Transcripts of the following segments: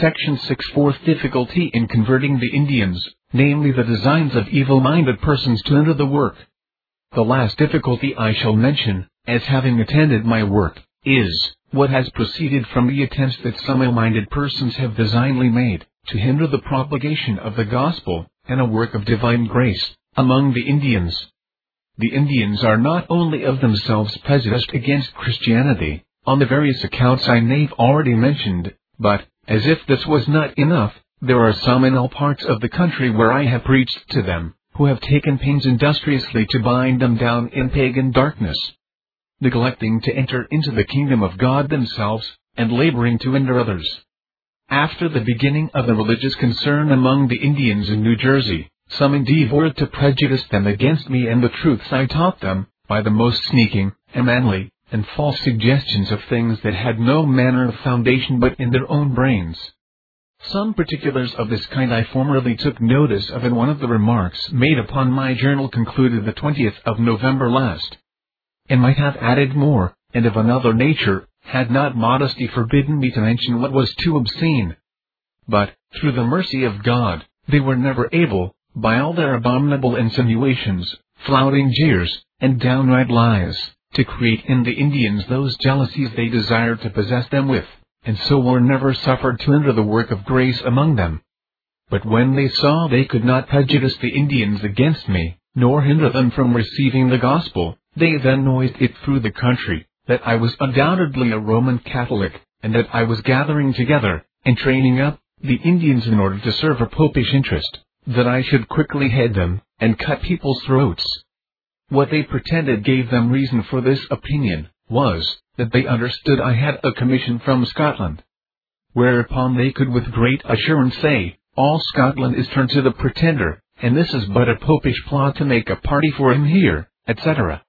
Section 6 Fourth difficulty in converting the Indians, namely the designs of evil-minded persons to enter the work. The last difficulty I shall mention, as having attended my work, is, what has proceeded from the attempts that some ill-minded persons have designedly made, to hinder the propagation of the gospel, and a work of divine grace, among the Indians. The Indians are not only of themselves prejudiced against Christianity, on the various accounts I have already mentioned, but, as if this was not enough, there are some in all parts of the country where I have preached to them, who have taken pains industriously to bind them down in pagan darkness, neglecting to enter into the kingdom of God themselves, and laboring to hinder others. After the beginning of the religious concern among the Indians in New Jersey, some endeavored to prejudice them against me and the truths I taught them, by the most sneaking, unmanly, and false suggestions of things that had no manner of foundation but in their own brains. Some particulars of this kind I formerly took notice of in one of the remarks made upon my journal concluded the 20th of November last. And might have added more, and of another nature, had not modesty forbidden me to mention what was too obscene. But, through the mercy of God, they were never able, by all their abominable insinuations, flouting jeers, and downright lies, to create in the Indians those jealousies they desired to possess them with, and so were never suffered to enter the work of grace among them. But when they saw they could not prejudice the Indians against me, nor hinder them from receiving the gospel, they then noised it through the country, that I was undoubtedly a Roman Catholic, and that I was gathering together, and training up, the Indians in order to serve a popish interest, that I should quickly head them, and cut people's throats. What they pretended gave them reason for this opinion, was, that they understood I had a commission from Scotland. Whereupon they could with great assurance say, all Scotland is turned to the pretender, and this is but a popish plot to make a party for him here, etc.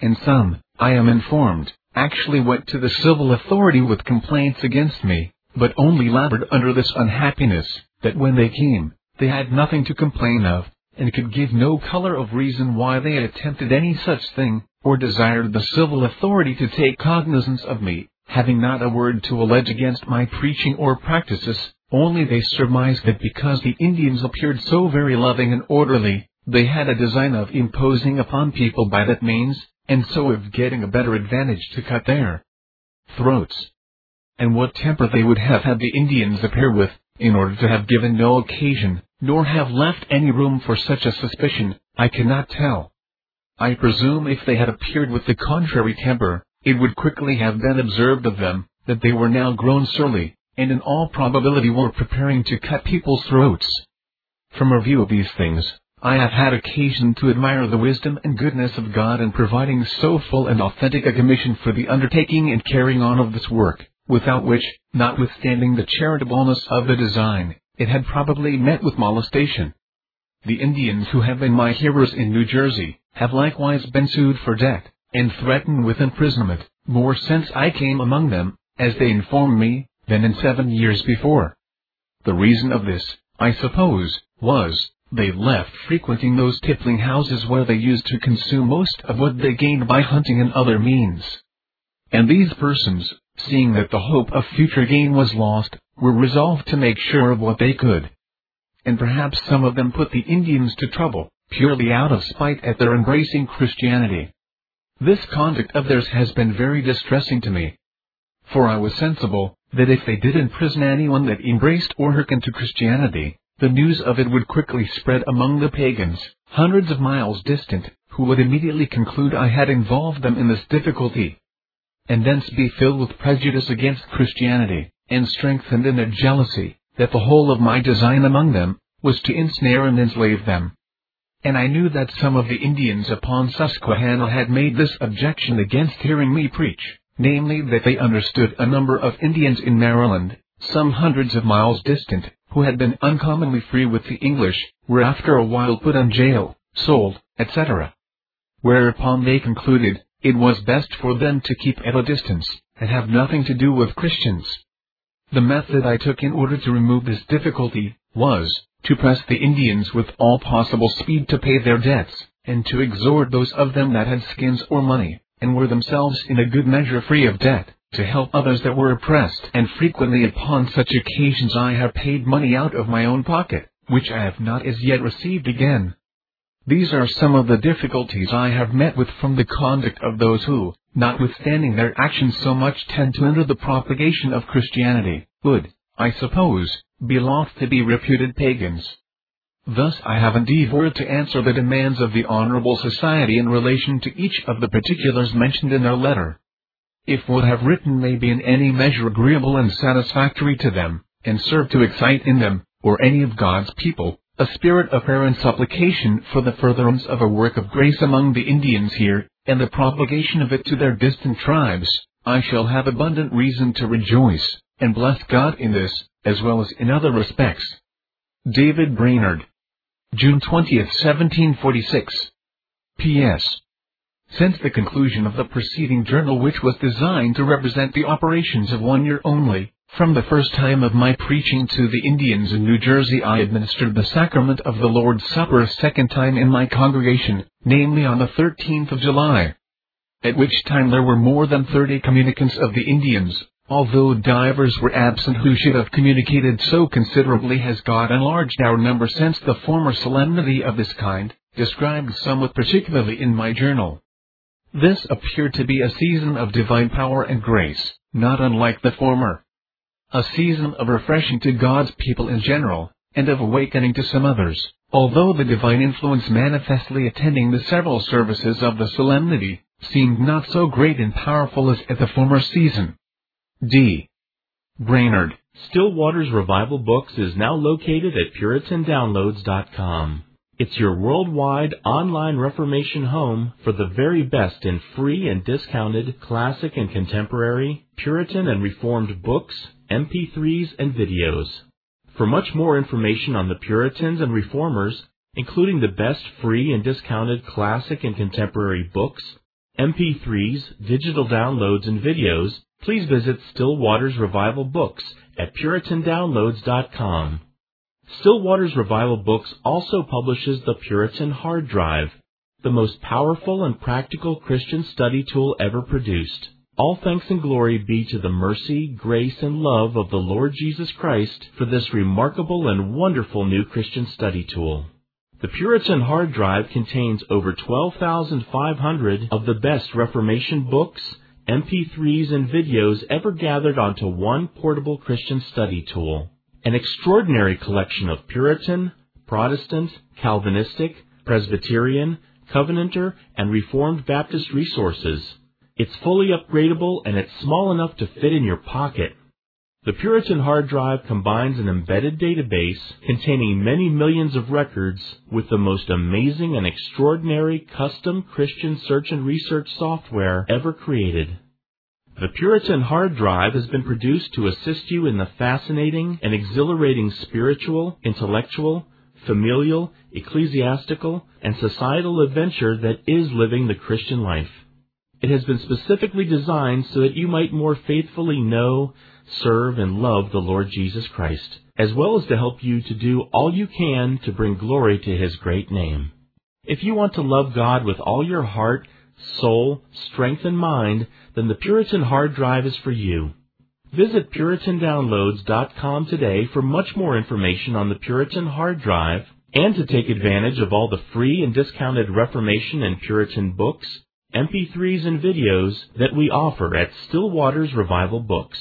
And some, I am informed, actually went to the civil authority with complaints against me, but only labored under this unhappiness, that when they came, they had nothing to complain of, and could give no color of reason why they had attempted any such thing, or desired the civil authority to take cognizance of me, having not a word to allege against my preaching or practices, only they surmised that because the Indians appeared so very loving and orderly, they had a design of imposing upon people by that means, and so of getting a better advantage to cut their throats. And what temper they would have had the Indians appear with, in order to have given no occasion, nor have left any room for such a suspicion, I cannot tell. I presume if they had appeared with the contrary temper, it would quickly have been observed of them, that they were now grown surly, and in all probability were preparing to cut people's throats. From a view of these things, I have had occasion to admire the wisdom and goodness of God in providing so full and authentic a commission for the undertaking and carrying on of this work, without which, notwithstanding the charitableness of the design, it had probably met with molestation. The Indians who have been my hearers in New Jersey, have likewise been sued for debt, and threatened with imprisonment, more since I came among them, as they inform me, than in seven years before. The reason of this, I suppose, was, they left frequenting those tippling houses where they used to consume most of what they gained by hunting and other means. And these persons, seeing that the hope of future gain was lost, were resolved to make sure of what they could. And perhaps some of them put the Indians to trouble, purely out of spite at their embracing Christianity. This conduct of theirs has been very distressing to me. For I was sensible, that if they did imprison anyone that embraced or hearkened to Christianity, the news of it would quickly spread among the pagans, hundreds of miles distant, who would immediately conclude I had involved them in this difficulty, and thence be filled with prejudice against Christianity, and strengthened in their jealousy, that the whole of my design among them, was to ensnare and enslave them. And I knew that some of the Indians upon Susquehanna had made this objection against hearing me preach, namely that they understood a number of Indians in Maryland, some hundreds of miles distant, who had been uncommonly free with the English, were after a while put in jail, sold, etc. Whereupon they concluded, it was best for them to keep at a distance, and have nothing to do with Christians. The method I took in order to remove this difficulty, was, to press the Indians with all possible speed to pay their debts, and to exhort those of them that had skins or money, and were themselves in a good measure free of debt, to help others that were oppressed, and frequently upon such occasions I have paid money out of my own pocket, which I have not as yet received again. These are some of the difficulties I have met with from the conduct of those who, notwithstanding their actions so much tend to hinder the propagation of Christianity, would, I suppose, be loth to be reputed pagans. Thus I have endeavored to answer the demands of the Honorable Society in relation to each of the particulars mentioned in their letter. If what I have written may be in any measure agreeable and satisfactory to them, and serve to excite in them, or any of God's people, a spirit of prayer and supplication for the furtherance of a work of grace among the Indians here, and the propagation of it to their distant tribes, I shall have abundant reason to rejoice, and bless God in this, as well as in other respects. David Brainerd June 20, 1746. P.S. Since the conclusion of the preceding journal which was designed to represent the operations of one year only, from the first time of my preaching to the Indians in New Jersey I administered the sacrament of the Lord's Supper a second time in my congregation, namely on the 13th of July. At which time there were more than thirty communicants of the Indians, Although divers were absent who should have communicated so considerably has God enlarged our number since the former solemnity of this kind, described somewhat particularly in my journal. This appeared to be a season of divine power and grace, not unlike the former. A season of refreshing to God's people in general, and of awakening to some others, although the divine influence manifestly attending the several services of the solemnity, seemed not so great and powerful as at the former season. D. Brainerd. Still Waters Revival Books is now located at PuritanDownloads.com. It's your worldwide online Reformation home for the very best in free and discounted classic and contemporary, Puritan and Reformed books, MP3s, and videos. For much more information on the Puritans and Reformers, including the best free and discounted classic and contemporary books, MP3s, digital downloads, and videos, please visit Still Waters Revival Books at PuritanDownloads.com. Still Waters Revival Books also publishes the Puritan Hard Drive, the most powerful and practical Christian study tool ever produced. All thanks and glory be to the mercy, grace, and love of the Lord Jesus Christ for this remarkable and wonderful new Christian study tool. The Puritan hard drive contains over 12,500 of the best Reformation books, MP3s, and videos ever gathered onto one portable Christian study tool. An extraordinary collection of Puritan, Protestant, Calvinistic, Presbyterian, Covenanter, and Reformed Baptist resources. It's fully upgradable and it's small enough to fit in your pocket. The Puritan hard drive combines an embedded database containing many millions of records with the most amazing and extraordinary custom Christian search and research software ever created. The Puritan hard drive has been produced to assist you in the fascinating and exhilarating spiritual, intellectual, familial, ecclesiastical, and societal adventure that is living the Christian life. It has been specifically designed so that you might more faithfully know, serve, and love the Lord Jesus Christ, as well as to help you to do all you can to bring glory to His great name. If you want to love God with all your heart, soul, strength, and mind, then the Puritan hard drive is for you. Visit PuritanDownloads.com today for much more information on the Puritan hard drive and to take advantage of all the free and discounted Reformation and Puritan books, MP3s, and videos that we offer at Still Waters Revival Books.